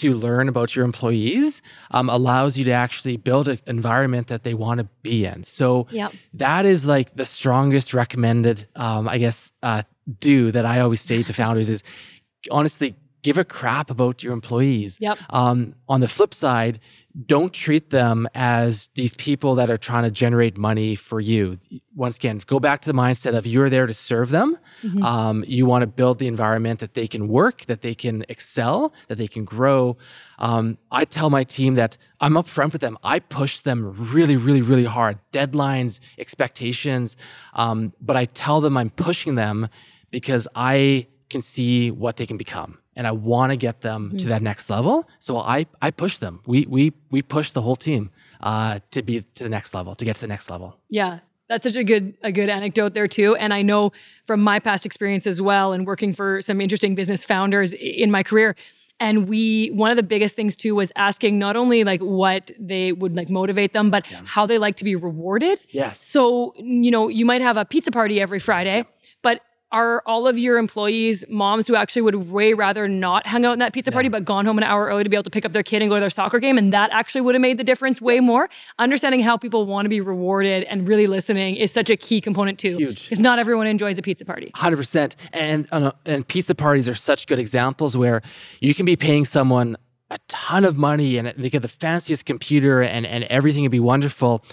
to learn about your employees um, allows you to actually build an environment that they want to be in. So yep. that is like the strongest recommended, um, I guess, uh, do that I always say to founders is honestly give a crap about your employees. Yep. Um, on the flip side, don't treat them as these people that are trying to generate money for you. Once again, go back to the mindset of you're there to serve them. Mm-hmm. Um, you want to build the environment that they can work, that they can excel, that they can grow. Um, I tell my team that I'm upfront with them. I push them really, really, really hard. Deadlines, expectations, um, but I tell them I'm pushing them because I can see what they can become and I want to get them mm-hmm. to that next level. So I I push them. We we we push the whole team uh, to be to the next level, to get to the next level. Yeah. That's such a good a good anecdote there too, and I know from my past experience as well, and working for some interesting business founders in my career, and we one of the biggest things too was asking not only like what they would like motivate them but yeah. how they like to be rewarded yes so you know you might have a pizza party every friday are all of your employees moms who actually would way rather not hang out in that pizza party, but gone home an hour early to be able to pick up their kid and go to their soccer game? And that actually would have made the difference way more. Understanding how people want to be rewarded and really listening is such a key component too. Huge. Because not everyone enjoys a pizza party. 100%. And, uh, and pizza parties are such good examples where you can be paying someone a ton of money and they get the fanciest computer and, and everything would be wonderful.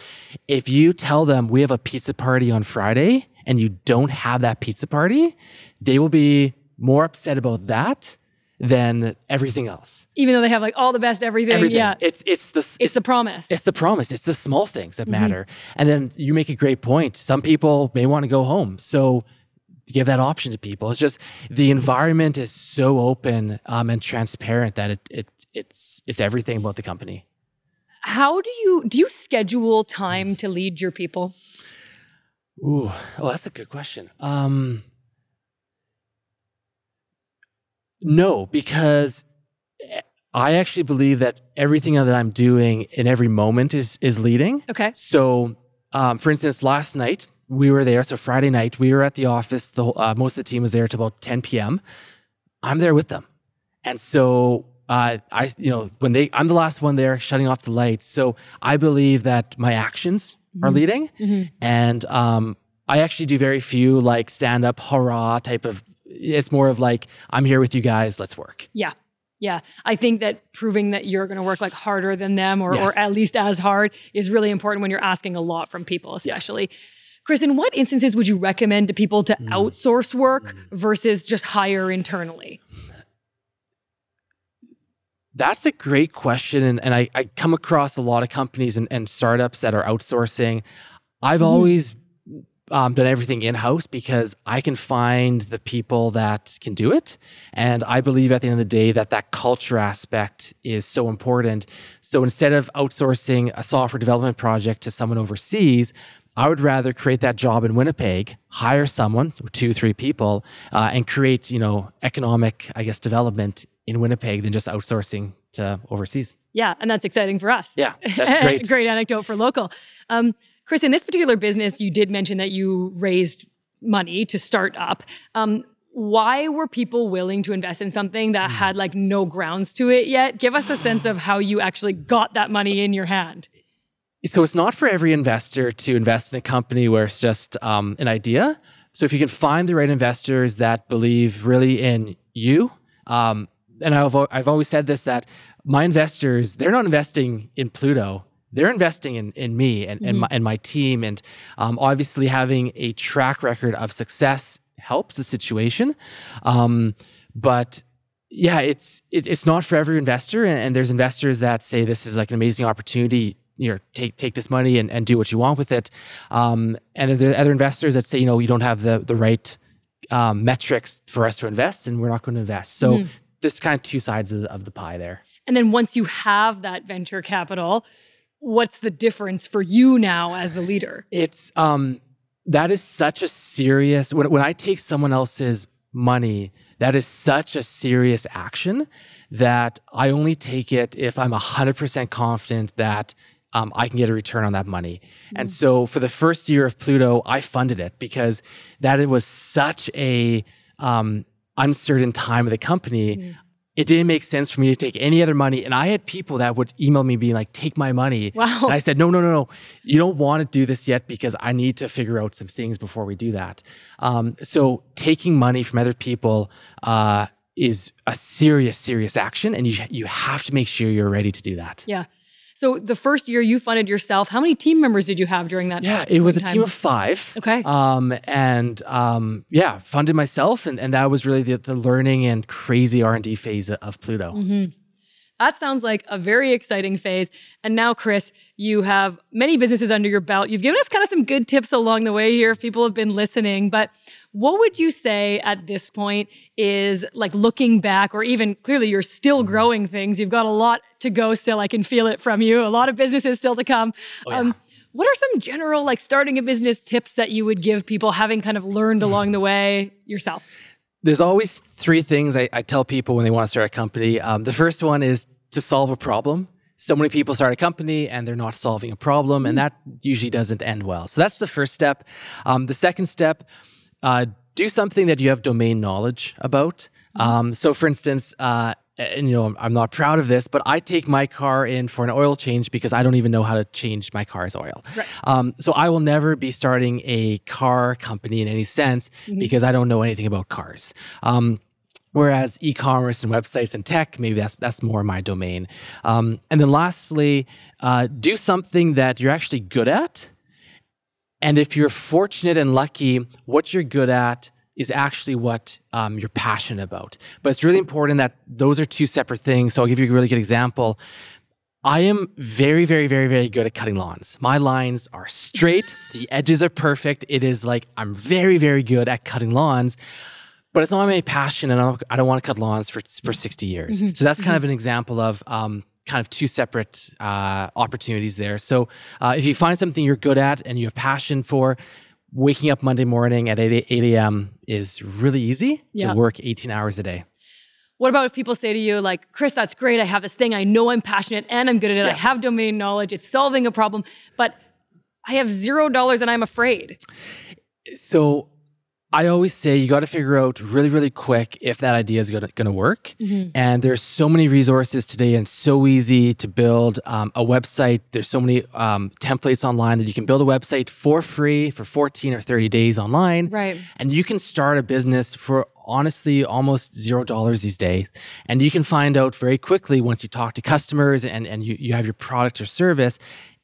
If you tell them we have a pizza party on Friday and you don't have that pizza party, they will be more upset about that than everything else. Even though they have like all the best everything. Everything. Yeah. It's it's the it's, it's, the promise. It's the promise. It's the small things that mm-hmm. matter. And then you make a great point. Some people may want to go home. So give that option to people. It's just the environment is so open um, and transparent that it, it it's it's everything about the company. How do you do you schedule time to lead your people? Ooh, oh, that's a good question. Um, no, because I actually believe that everything that I'm doing in every moment is is leading. Okay. So, um, for instance, last night we were there. So Friday night we were at the office. The uh, most of the team was there till about 10 p.m. I'm there with them, and so uh, I, you know, when they, I'm the last one there shutting off the lights. So I believe that my actions mm-hmm. are leading, mm-hmm. and um, I actually do very few like stand up hurrah type of. It's more of like I'm here with you guys. Let's work. Yeah. Yeah, I think that proving that you're going to work like harder than them or, yes. or at least as hard is really important when you're asking a lot from people, especially. Yes. Chris, in what instances would you recommend to people to mm. outsource work mm. versus just hire internally? That's a great question. And, and I, I come across a lot of companies and, and startups that are outsourcing. I've mm. always um, done everything in house because I can find the people that can do it. And I believe at the end of the day that that culture aspect is so important. So instead of outsourcing a software development project to someone overseas, I would rather create that job in Winnipeg, hire someone, two, three people, uh, and create, you know, economic, I guess, development in Winnipeg than just outsourcing to overseas. Yeah, and that's exciting for us. Yeah, that's great. great anecdote for local. Um, Chris, in this particular business, you did mention that you raised money to start up. Um, why were people willing to invest in something that hmm. had like no grounds to it yet? Give us a sense of how you actually got that money in your hand so it's not for every investor to invest in a company where it's just um, an idea. So if you can find the right investors that believe really in you, um, and I've I've always said this that my investors they're not investing in Pluto. They're investing in, in me and, mm-hmm. and, my, and my team. And um, obviously, having a track record of success helps the situation. Um, but yeah, it's it, it's not for every investor, and, and, there's investors that say this is like an amazing opportunity you know take take this money and, and do what you want with it um, and there are other investors that say you know you don't have the the right um, metrics for us to invest and we're not going to invest so mm-hmm. There's kind of two sides of the, of the pie there and then once you have that venture capital what's the difference for you now as the leader it's um that is such a serious when, when i take someone else's money that is such a serious action that I only take it if I'm 100% confident that um, I can get a return on that money. Mm-hmm. And so for the first year of Pluto, I funded it because that it was such a um, uncertain time of the company. Mm-hmm. It didn't make sense for me to take any other money. And I had people that would email me being like, take my money. Wow. And I said, no, no, no, no. You don't want to do this yet because I need to figure out some things before we do that. Um, so taking money from other people uh, is a serious, serious action. And you, you have to make sure you're ready to do that. Yeah. So the first year you funded yourself, how many team members did you have during that? Yeah, it was a team of five. Okay. Um, and um, yeah, funded myself, and, and that was really the, the learning and crazy R and D phase of Pluto. Mm-hmm. That sounds like a very exciting phase. And now, Chris, you have many businesses under your belt. You've given us kind of some good tips along the way here if people have been listening. But what would you say at this point is like looking back, or even clearly you're still growing things? You've got a lot to go still. I can feel it from you. A lot of businesses still to come. Oh, yeah. um, what are some general like starting a business tips that you would give people having kind of learned along the way yourself? There's always three things I, I tell people when they want to start a company. Um, the first one is to solve a problem so many people start a company and they're not solving a problem, and that usually doesn't end well. So that's the first step. Um, the second step uh, do something that you have domain knowledge about. Mm-hmm. Um, so, for instance, uh, and you know, I'm not proud of this, but I take my car in for an oil change because I don't even know how to change my car's oil. Right. Um, so I will never be starting a car company in any sense mm-hmm. because I don't know anything about cars. Um, Whereas e-commerce and websites and tech, maybe that's that's more my domain. Um, and then lastly, uh, do something that you're actually good at. And if you're fortunate and lucky, what you're good at is actually what um, you're passionate about. But it's really important that those are two separate things. So I'll give you a really good example. I am very, very, very, very good at cutting lawns. My lines are straight, the edges are perfect. It is like I'm very, very good at cutting lawns but it's not my passion and I don't, want to cut lawns for, for 60 years. Mm-hmm. So that's kind mm-hmm. of an example of um, kind of two separate uh, opportunities there. So uh, if you find something you're good at and you have passion for, waking up Monday morning at 8, 8 a.m. is really easy yeah. to work 18 hours a day. What about if people say to you, like, Chris, that's great. I have this thing. I know I'm passionate and I'm good at it. Yeah. I have domain knowledge. It's solving a problem, but I have zero dollars and I'm afraid. So I always say you got to figure out really, really quick if that idea is going to work. Mm-hmm. And there's so many resources today, and so easy to build um, a website. There's so many um, templates online that you can build a website for free for 14 or 30 days online. Right. And you can start a business for honestly almost zero dollars these days. And you can find out very quickly once you talk to customers and, and you, you have your product or service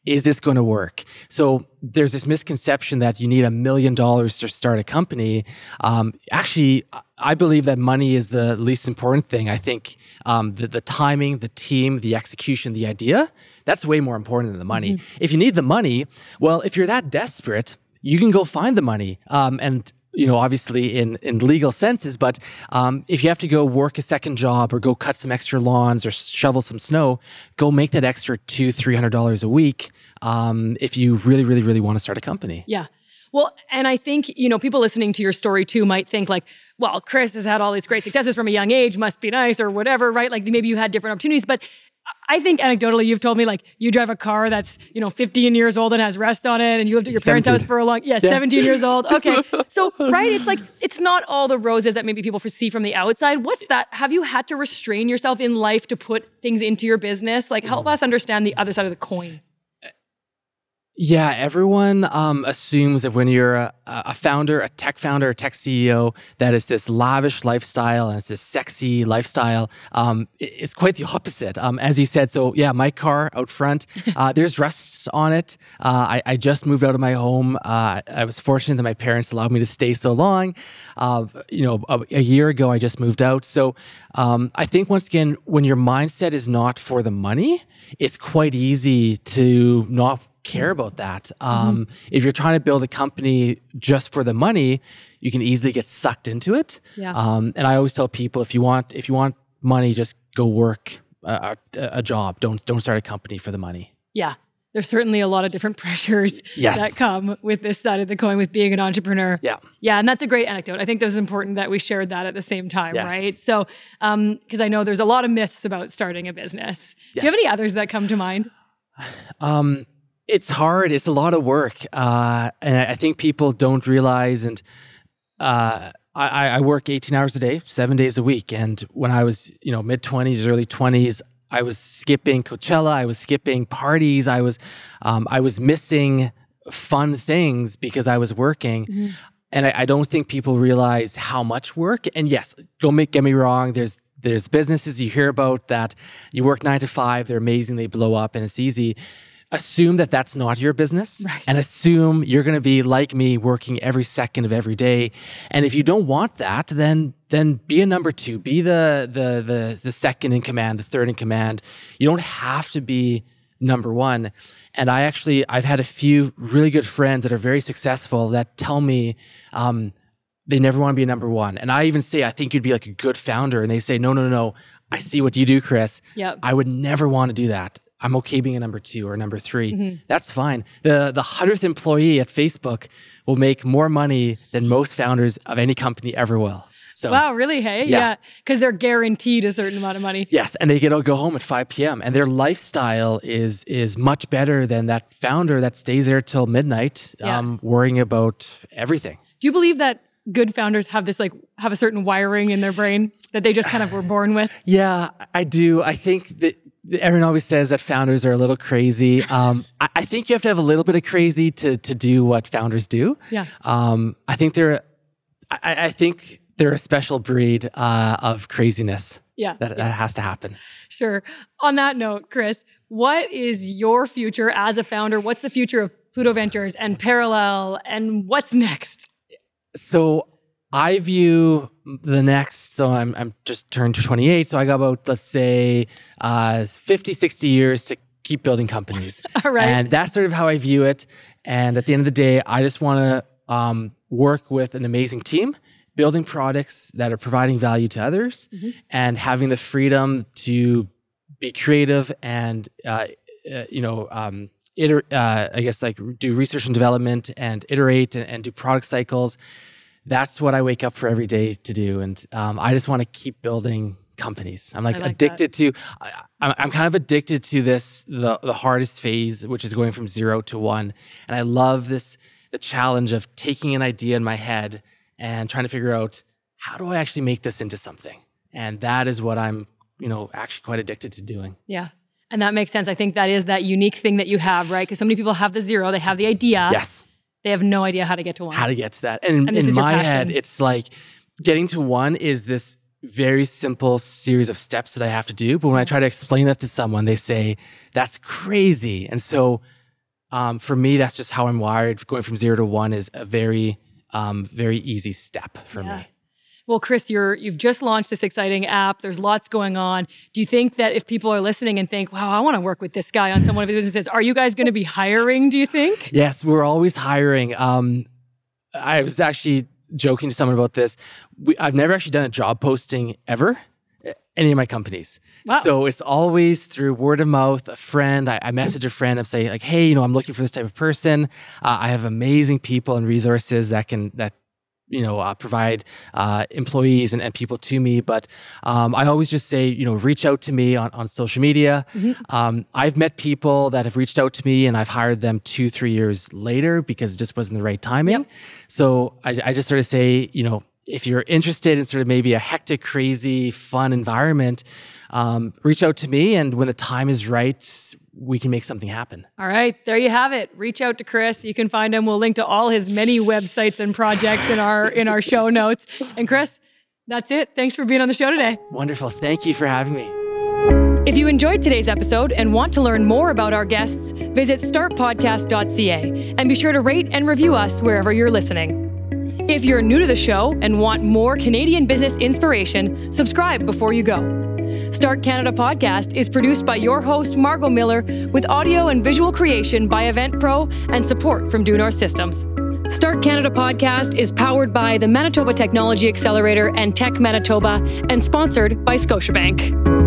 is this going to work? So there's this misconception that you need a million dollars to start a company. Um, actually, I believe that money is the least important thing. I think um, the, the, timing, the team, the execution, the idea, that's way more important than the money. Mm-hmm. If you need the money, well, if you're that desperate, you can go find the money. Um, and you know, obviously in in legal senses, but um, if you have to go work a second job or go cut some extra lawns or shovel some snow, go make that extra two three hundred dollars a week. Um, if you really, really, really want to start a company. Yeah. Well, and I think, you know, people listening to your story too might think like, well, Chris has had all these great successes from a young age, must be nice or whatever, right? Like maybe you had different opportunities, but I think anecdotally, you've told me like you drive a car that's you know 15 years old and has rest on it, and you lived at your 17. parents' house for a long yeah, yeah. 17 years old. Okay, so right, it's like it's not all the roses that maybe people see from the outside. What's that? Have you had to restrain yourself in life to put things into your business? Like help us understand the other side of the coin. Yeah, everyone um, assumes that when you're a, a, founder, a tech founder, a tech CEO, that is this lavish lifestyle and it's this sexy lifestyle. Um, it, it's quite the opposite. Um, as you said, so yeah, my car out front, uh, there's rust on it. Uh, I, I, just moved out of my home. Uh, I was fortunate that my parents allowed me to stay so long. Uh, you know, a, a, year ago, I just moved out. So um, I think once again, when your mindset is not for the money, it's quite easy to not care about that. Um, mm-hmm. If you're trying to build a company just for the money, you can easily get sucked into it. Yeah. Um, and I always tell people if you want if you want money, just go work a, a, a job. Don't don't start a company for the money. Yeah. There's certainly a lot of different pressures yes. that come with this side of the coin with being an entrepreneur. Yeah. Yeah. And that's a great anecdote. I think that was important that we shared that at the same time, yes. right? So, because um, I know there's a lot of myths about starting a business. Yes. Do you have any others that come to mind? Um, it's hard. It's a lot of work, uh, and I think people don't realize. And uh, I, I, work 18 hours a day, seven days a week. And when I was, you know, mid 20s, early 20s, I was skipping Coachella. I was skipping parties. I was, um, I was missing fun things because I was working. Mm-hmm. And I, I, don't think people realize how much work. And yes, don't make get me wrong. There's there's businesses you hear about that you work nine to five. They're amazing. They blow up, and it's easy assume that that's not your business right. and assume you're going to be like me working every second of every day and if you don't want that then then be a number 2 be the the the the second in command the third in command you don't have to be number 1 and I actually I've had a few really good friends that are very successful that tell me um, they never want to be number one. And I even say, I think you'd be like a good founder. And they say, no, no, no, I see what you do, Chris. Yep. I would never want to do that. I'm okay being a number two or number 3 mm-hmm. That's fine. The the hundredth employee at Facebook will make more money than most founders of any company ever will. So, wow, really? Hey, yeah, because yeah. they're guaranteed a certain amount of money. Yes, and they get to go home at 5 p.m. and their lifestyle is is much better than that founder that stays there till midnight, yeah. um, worrying about everything. Do you believe that good founders have this like have a certain wiring in their brain that they just kind of were born with? Yeah, I do. I think that everyone always says that founders are a little crazy. Um, I, I, think you have to have a little bit of crazy to to do what founders do. Yeah. Um, I think there, I, I think they're a special breed uh, of craziness. Yeah. That, yeah. that has to happen. Sure. On that note, Chris, what is your future as a founder? What's the future of Pluto Ventures and Parallel and what's next? So I view the next, so I'm, I'm just turned to 28. So I got about, let's say, uh, 50, 60 years to keep building companies. All right. And that's sort of how I view it. And at the end of the day, I just want to um, work with an amazing team, building products that are providing value to others Mm-hmm. and having the freedom to be creative and, uh, uh, you know, um, iter- uh, I guess like do research and development and iterate and, and do product cycles. That's what I wake up for every day to do. And um, I just want to keep building companies. I'm like, like that. addicted to, I, I'm I'm kind of addicted to this, the, the hardest phase, which is going from zero to one. And I love this, the challenge of taking an idea in my head and trying to figure out how do I actually make this into something? And that is what I'm, you know, actually quite addicted to doing. Yeah. And that makes sense. I think that is that unique thing that you have, right? Because so many people have the zero, they have the idea. Yes. They have no idea how to get to one. how to get to that. And, And in my head, it's like getting to one is this very simple series of steps that I have to do. But when I try to explain that to someone, they say, that's crazy. And so um, for me, that's just how I'm wired. Going from zero to one is a very, um, very easy step for Yeah. me. Well, Chris, you're you've just launched this exciting app. There's lots going on. Do you think that if people are listening and think, "Wow, I want to work with this guy on some one of his businesses," are you guys going to be hiring? Do you think? Yes, we're always hiring. Um, I was actually joking to someone about this. We, I've never actually done a job posting ever, any of my companies. Wow. So it's always through word of mouth. A friend, I, I message a friend and say like, "Hey, you know, I'm looking for this type of person. Uh, I have amazing people and resources that can that." You know, uh, provide uh, employees and, and people to me, but um, I always just say, you know, reach out to me on, on social media. Um, I've met people that have reached out to me and I've hired them two, three years later because it just wasn't the right timing. So I, I just sort of say, you know, if you're interested in sort of maybe a hectic, crazy, fun environment, um, reach out to me. And when the time is right, we can make something happen. All right, there you have it. Reach out to Chris. You can find him. We'll link to all his many websites and projects in our in our show notes. And Chris, that's it. Thanks for being on the show today. Wonderful. Thank you for having me. If you enjoyed today's episode and want to learn more about our guests, visit startpodcast.ca and be sure to rate and review us wherever you're listening. If you're new to the show and want more Canadian business inspiration, subscribe before you go. Start Canada Podcast is produced by your host, Margot Miller, with audio and visual creation by Event Pro and support from Due North Systems. Start Canada Podcast is powered by the Manitoba Technology Accelerator and Tech Manitoba and sponsored by Scotiabank.